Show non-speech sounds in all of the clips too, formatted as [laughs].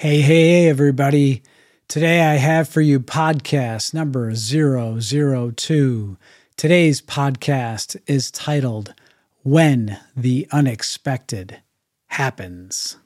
Hey, hey, everybody. Today I have for you podcast number 002. Today's podcast is titled When the Unexpected Happens.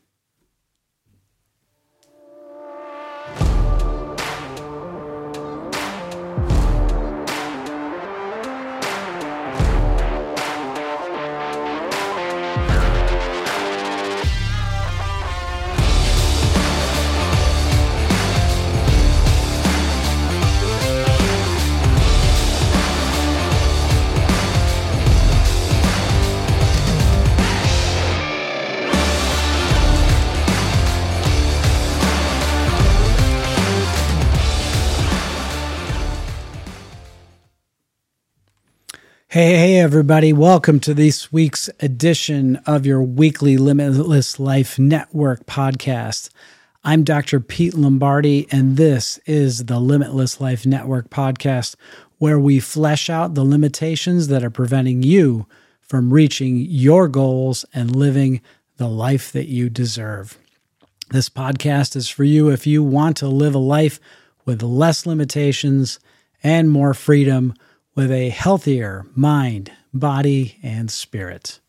Hey, hey, everybody. Welcome to this week's edition of your weekly Limitless Life Network podcast. I'm Dr. Pete Lombardi, and this is the Limitless Life Network podcast, where we flesh out the limitations that are preventing you from reaching your goals and living the life that you deserve. This podcast is for you if you want to live a life with less limitations and more freedom with a healthier mind, body, and spirit.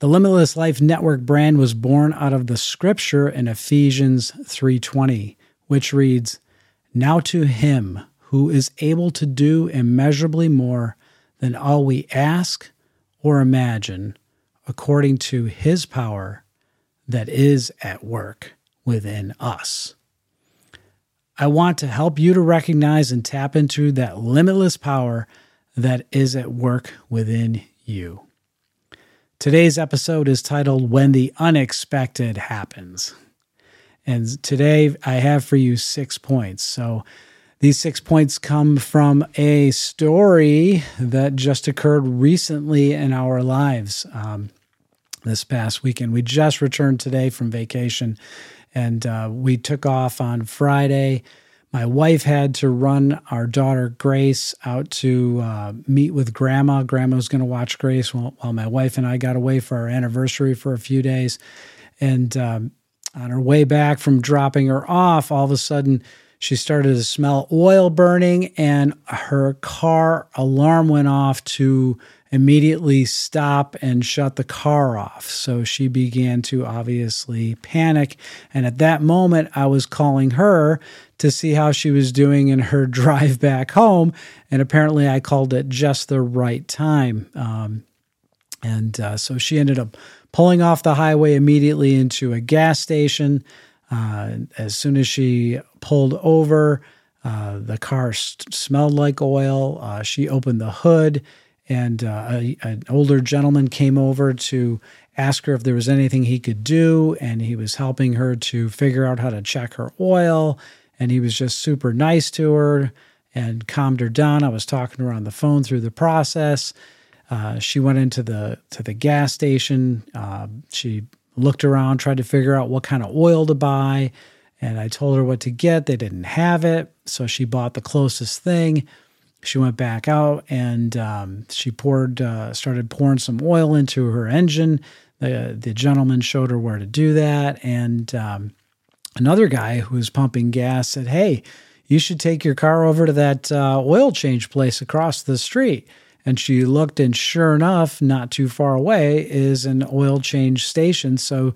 The Limitless Life Network brand was born out of the scripture in Ephesians 3:20, which reads, "Now to him who is able to do immeasurably more than all we ask or imagine, according to his power that is at work within us." I want to help you to recognize and tap into that limitless power that is at work within you. Today's episode is titled When the Unexpected Happens. And today I have for you six points. So these six points come from a story that just occurred recently in our lives um, this past weekend. We just returned today from vacation and uh, we took off on Friday. My wife had to run our daughter Grace out to uh, meet with grandma. Grandma was going to watch Grace while, while, my wife and I got away for our anniversary for a few days. And um, on her way back from dropping her off, all of a sudden she started to smell oil burning, and her car alarm went off to immediately stop and shut the car off. So she began to obviously panic. And at that moment, I was calling her to see how she was doing in her [laughs] drive back home. And apparently, I called at just the right time. Um, and uh, so she ended up pulling off the highway immediately into a gas station. Uh, as soon as she pulled over, uh, the car st- smelled like oil. Uh, she opened the hood and uh, a, an older gentleman came over to ask her if there was anything he could do and he was helping her to figure out how to check her oil and he was just super nice to her and calmed her down. I was talking to her on the phone through the process. Uh, she went into the to the gas station. Uh, she looked around tried to figure out what kind of oil to buy and i told her what to get. They didn't have it so she bought the closest thing she went back out and um, she poured, uh, started pouring some oil into her engine. The, the gentleman showed her where to do that. And um, another guy who was pumping gas said, Hey, you should take your car over to that uh, oil change place across the street. And she looked, and sure enough, not too far away is an oil change station. So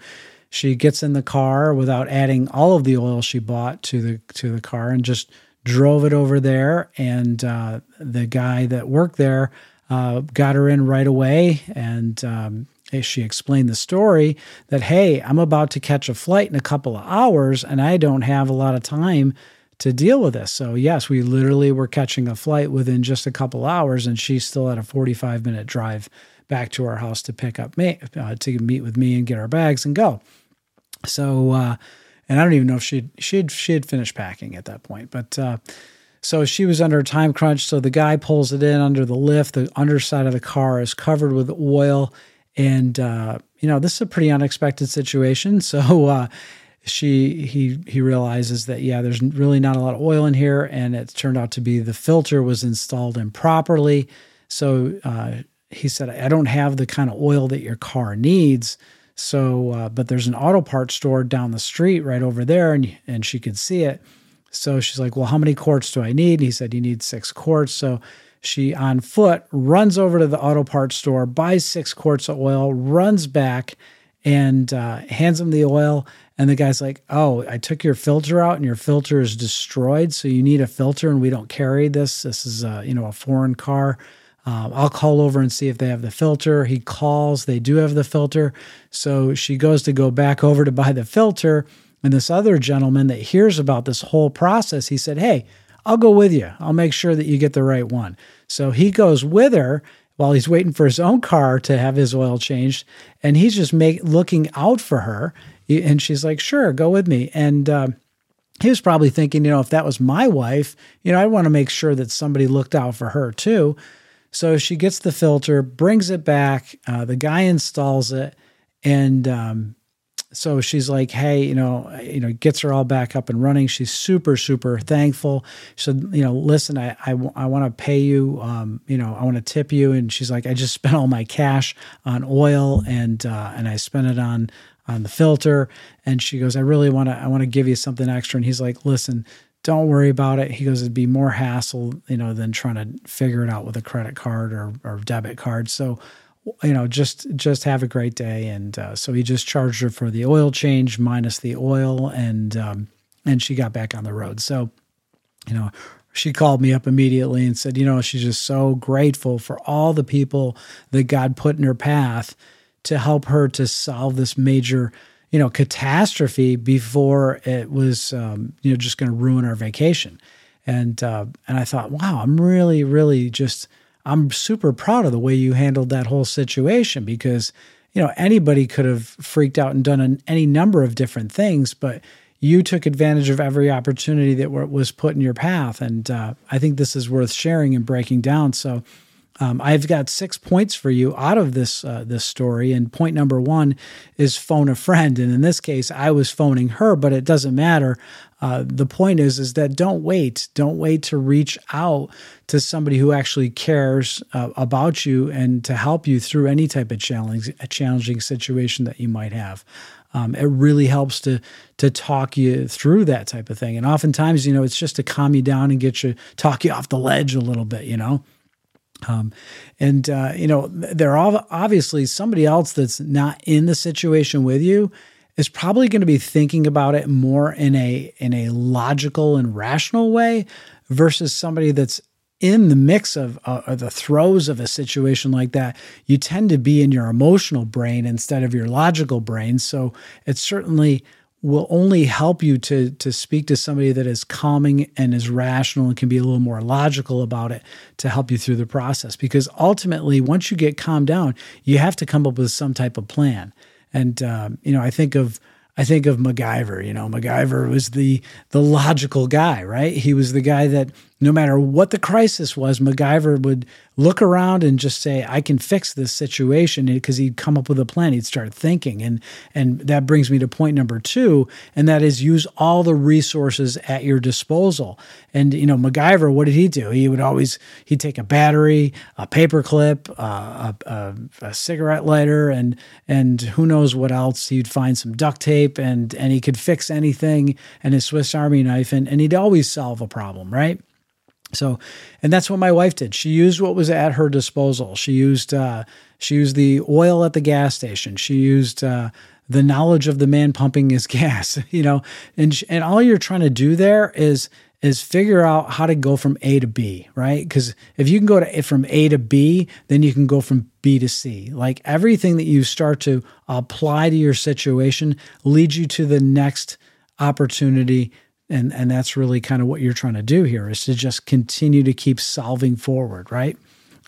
she gets in the car without adding all of the oil she bought to the to the car and just drove it over there, and uh, the guy that worked there uh, got her in right away. And um, she explained the story that, hey, I'm about to catch a flight in a couple of hours, and I don't have a lot of time to deal with this. So, yes, we literally were catching a flight within just a couple hours, and she still had a 45 minute drive back to our house to pick up me, uh, to meet with me and get our bags and go. So, uh, and I don't even know if she'd she'd she had finished packing at that point. But uh, so she was under a time crunch. So the guy pulls it in under the lift. The underside of the car is covered with oil, and uh, you know this is a pretty unexpected situation. [laughs] So uh, she he he realizes that yeah, there's really not a lot of oil in here, and it turned out to be the filter was installed improperly. So uh, he said, I don't have the kind of oil that your car needs. So, uh, but there's an auto parts store down the street right over there, and and she could see it. So she's like, "Well, how many quarts do I need?" And he said, "You need six quarts." So she on foot runs over to the auto parts store, buys six quarts of oil, runs back, and uh, hands him the oil. And the guy's like, "Oh, I took your filter out, and your filter is destroyed. So you need a filter, and we don't carry this. This is a you know a foreign car." Um, I'll call over and see if they have the filter. He calls, they do have the filter. So she goes to go back over to buy the filter. And this other gentleman that hears about this whole process, he said, Hey, I'll go with you. I'll make sure that you get the right one. So he goes with her while he's waiting for his own car to have his oil changed. And he's just make, looking out for her. And she's like, Sure, go with me. And, uh, he was probably thinking, you know, if that was my wife, you know, I'd want to make sure that somebody looked out for her too. So she gets the filter, brings it back. Uh, the guy installs it, and um, so she's like, "Hey, you know, you know," gets her all back up and running. She's super, super thankful. She said, "You know, listen, I, I, I want to pay you. Um, you know, I want to tip you." And she's like, "I just [laughs] spent all my cash on oil, and uh, and I spent it on." on the filter and she goes i really want to i want to give you something extra and he's like listen don't worry about it. He goes, it'd be more hassle, you know, than trying to figure it out with a credit card or, or debit card. So, you know, just just have a great day. And uh, so he just charged her for the oil change minus the oil, and um, and she got back on the road. So, you know, she called me up immediately and said, you know, she's just so grateful for all the people that God put in her path to help her to solve this major you know catastrophe before it was um, you know just going to ruin our vacation. And uh, and I thought wow I'm really really just I'm super proud of the way you handled that whole situation because you know anybody could have freaked out and done an, any number of different things but you took advantage of every opportunity that was put in your path. And uh, I think this is worth sharing and breaking down. So um, I've got six points for you out of this uh, this story, and point number one is phone a friend. And in this case, I was phoning her, but it doesn't matter. Uh, the point is, is that don't wait. Don't wait to reach out to somebody who actually cares uh, about you and to help you through any type of challenge, a challenging situation that you might have. Um, it really helps to to talk you through that type of thing. And oftentimes, you know, it's just to calm you down and get you talk you off the ledge a little bit. You know. Um, and uh, you know, there are obviously somebody else that's not in the situation with you is probably going to be thinking about it more in a in a logical and rational way versus somebody that's in the mix of uh, the throes of a situation like that, you tend to be in your emotional brain instead of your logical brain. So it's certainly will only help you to to speak to somebody that is calming and is rational and can be a little more logical about it to help you through the process because ultimately once you get calmed down you have to come up with some type of plan and um, you know i think of I think of MacGyver. You know, MacGyver was the the logical guy, right? He was the guy that no matter what the crisis was, MacGyver would look around and just say, "I can fix this situation," because he'd come up with a plan. He'd start thinking, and and that brings me to point number two, and that is use all the resources at your disposal. And you know, MacGyver, what did he do? He would always he'd take a battery, a paper clip, uh, a, a, a cigarette lighter, and and who knows what else. He'd find some duct tape, and and he could fix anything, and his Swiss Army knife, and and he'd always solve a problem, right? So, and that's what my wife did. She used what was at her disposal. She used uh, she used the oil at the gas station. She used uh, the knowledge of the man pumping his [laughs] gas. You know, and and all you're trying to do there is is figure out how to go from A to B, right? Because if you can go to from A to B, then you can go from B to C. Like everything that you start to apply to your situation leads you to the next opportunity and and that's really kind of what you're trying to do here is to just continue to keep solving forward right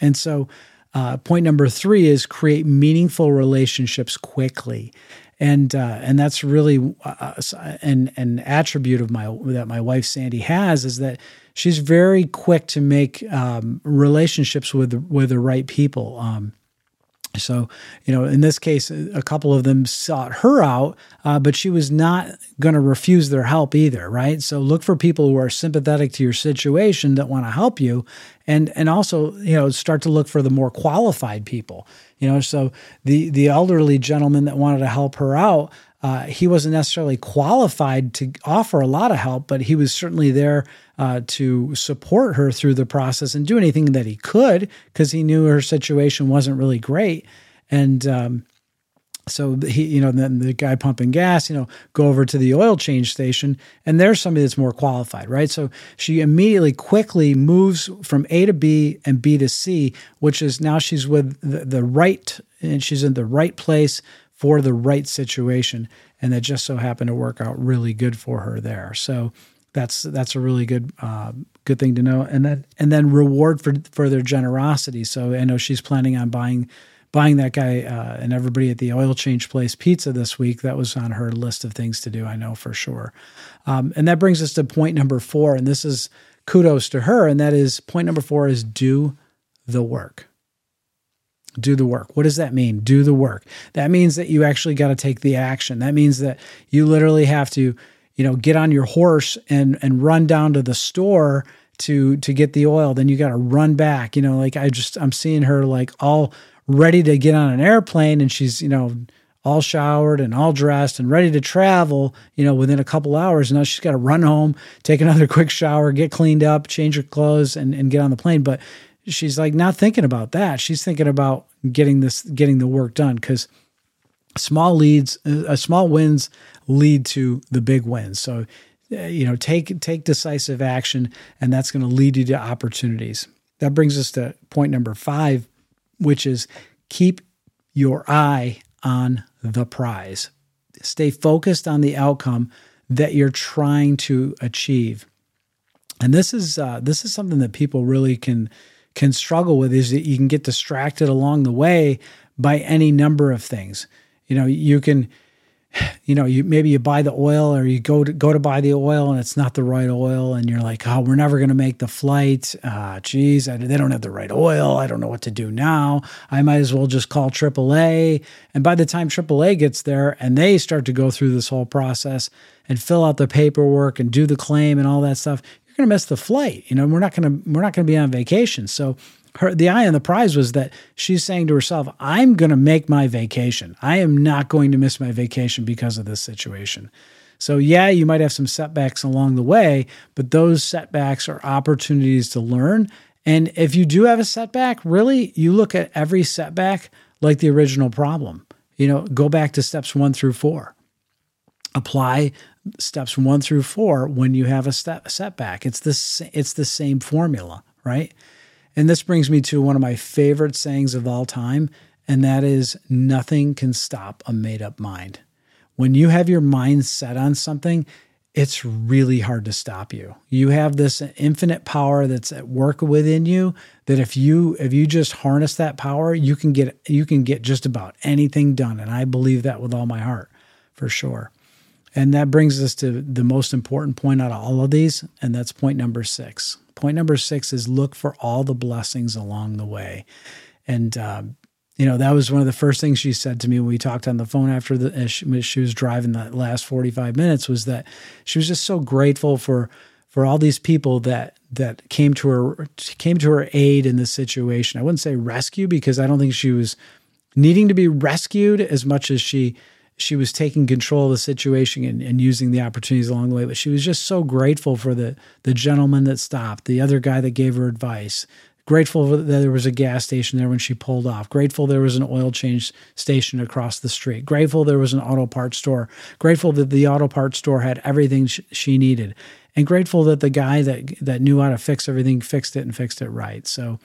and so uh, point number three is create meaningful relationships quickly and uh, and that's really uh, an an attribute of my that my wife Sandy has is that she's very quick to make um, relationships with with the right people. Um, So, you know, in this case, a couple of them sought her out, uh, but she was not going to refuse their help either, right? So, look for people who are sympathetic to your situation that want to help you, and and also, you know, start to look for the more qualified people. You know, so the the elderly gentleman that wanted to help her out, uh, he wasn't necessarily qualified to offer a lot of help, but he was certainly there uh, to support her through the process and do anything that he could because he knew her situation wasn't really great. And um, so he, you know, then the guy pumping gas, you know, go over to the oil change station, and there's somebody that's more qualified, right? So she immediately, quickly moves from A to B and B to C, which is now she's with the, the right, and she's in the right place for the right situation, and that just so happened to work out really good for her there. So that's that's a really good uh, good thing to know. And then and then reward for for their generosity. So I know she's planning on buying buying that guy uh, and everybody at the oil change place pizza this week. That was on her list of things to do. I know for sure. Um, and that brings us to point number four, and this is kudos to her. And that is point number four is do the work. Do the work. What does that mean? Do the work. That means that you actually got to take the action. That means that you literally have to you know, get on your horse and and run down to the store to to get the oil. Then you got to run back. You know, like I just I'm seeing her like all ready to get on an airplane, and she's you know all showered and all dressed and ready to travel, you know, within a couple hours. Now she's got to run home, take another [laughs] quick shower, get cleaned up, change her clothes, and, and get on the plane. But she's like not thinking about that. She's thinking about getting this, getting the work done because small leads, uh, small wins lead to the big wins. So, uh, you know, take take decisive action, and that's going to lead you to opportunities. That brings us to point number five, which is keep your eye on the prize. Stay focused on the outcome that you're trying to achieve. And this is uh, this is something that people really can can struggle with. Is that you can get distracted along the way by any number of things. You know, you can [sighs] you know, you maybe you buy the oil or you go to go to buy the oil and it's not the right oil and you're like, oh, we're never going to make the flight. Uh, geez, I, they don't have the right oil. I don't know what to do now. I might as well just call AAA. And by the time AAA gets there and they start to go through this whole process and fill out the paperwork and do the claim and all that stuff, you're going to miss the flight. You know, we're not going to we're not going to be on vacation. So her the eye on the prize was that she's saying to herself, I'm going to make my vacation. I am not going to miss my vacation because of this situation. So, yeah, you might have some setbacks along the way, but those setbacks are opportunities to learn. And if you do have a setback, really, you look at every setback like the original problem. You know, go back to steps one through four. Apply steps one through four when you have a step, setback. It's the, it's the same formula, right? And this brings me to one of my favorite sayings of all time, and that is nothing can stop a made up mind. When you have your mind set on something, it's really hard to stop you. You have this infinite power that's at work within you that if you if you just harness that power, you can get you can get just about anything done and I believe that with all my heart for sure. And that brings us to the most important point out of all of these and that's point number 6. Point number six is look for all the blessings along the way. And, uh, you know, that was one of the first things she said to me when we talked on the phone after the, she, she was driving the last 45 minutes was that she was just so grateful for, for all these people that, that came to her, came to her aid in this situation. I wouldn't say rescue because I don't think she was needing to be rescued as much as she, she was taking control of the situation and, and, using the opportunities along the way. But she was just so grateful for the the gentleman that stopped, the other guy that gave her advice. Grateful that there was a gas station there when she pulled off. Grateful there was an oil change station across the street. Grateful there was an auto parts store. Grateful that the auto parts store had everything sh- she needed, and grateful that the guy that that knew how to fix everything fixed it and fixed it right. So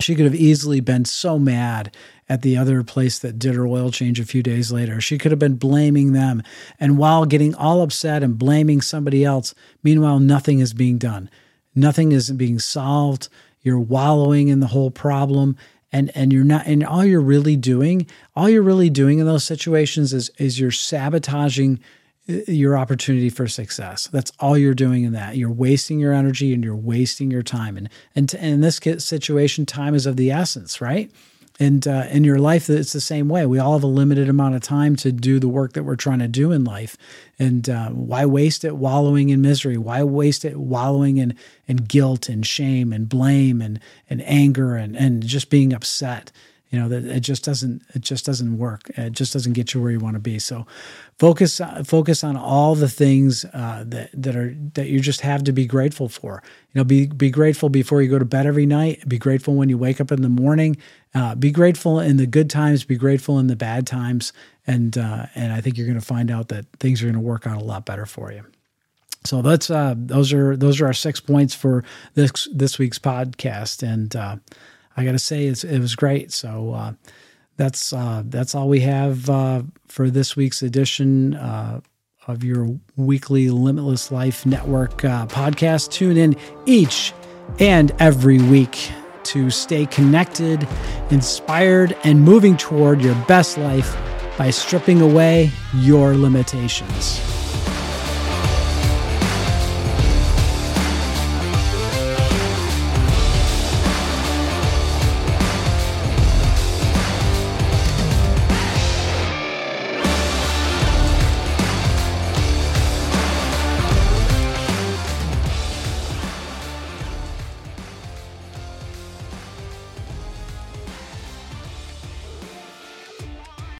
she could have easily been so mad at the other place that did her oil change a few days later. She could have been blaming them. And while getting all upset and blaming somebody else, meanwhile, nothing is being done. Nothing is being solved. You're wallowing in the whole problem. And, and you're not and all you're really doing all you're really doing in those situations is is you're sabotaging your opportunity for success. That's all you're doing in that. You're wasting your energy and you're wasting your time. And and, to, and in this situation, time is of the essence, right? And uh, in your life, it's the same way. We all have a limited amount of time to do the work that we're trying to do in life. And uh, why waste it wallowing in misery? Why waste it wallowing in, in guilt and shame and blame and, and anger and, and just being upset? You know that it just doesn't it just doesn't work. It just doesn't get you where you want to be. So focus focus on all the things uh, that that are that you just have to be grateful for. You know be be grateful before you go to bed every night. Be grateful when you wake up in the morning. Uh, be grateful in the good times. Be grateful in the bad times. And uh, and I think you're going to find out that things are going to work out a lot better for you. So that's uh, those are those are our six points for this this week's podcast. And uh, I got to say, it was great. So uh, that's uh, that's all we have uh, for this week's edition uh, of your weekly Limitless Life Network uh, podcast. Tune in each and every week to stay connected, inspired, and moving toward your best life by stripping away your limitations.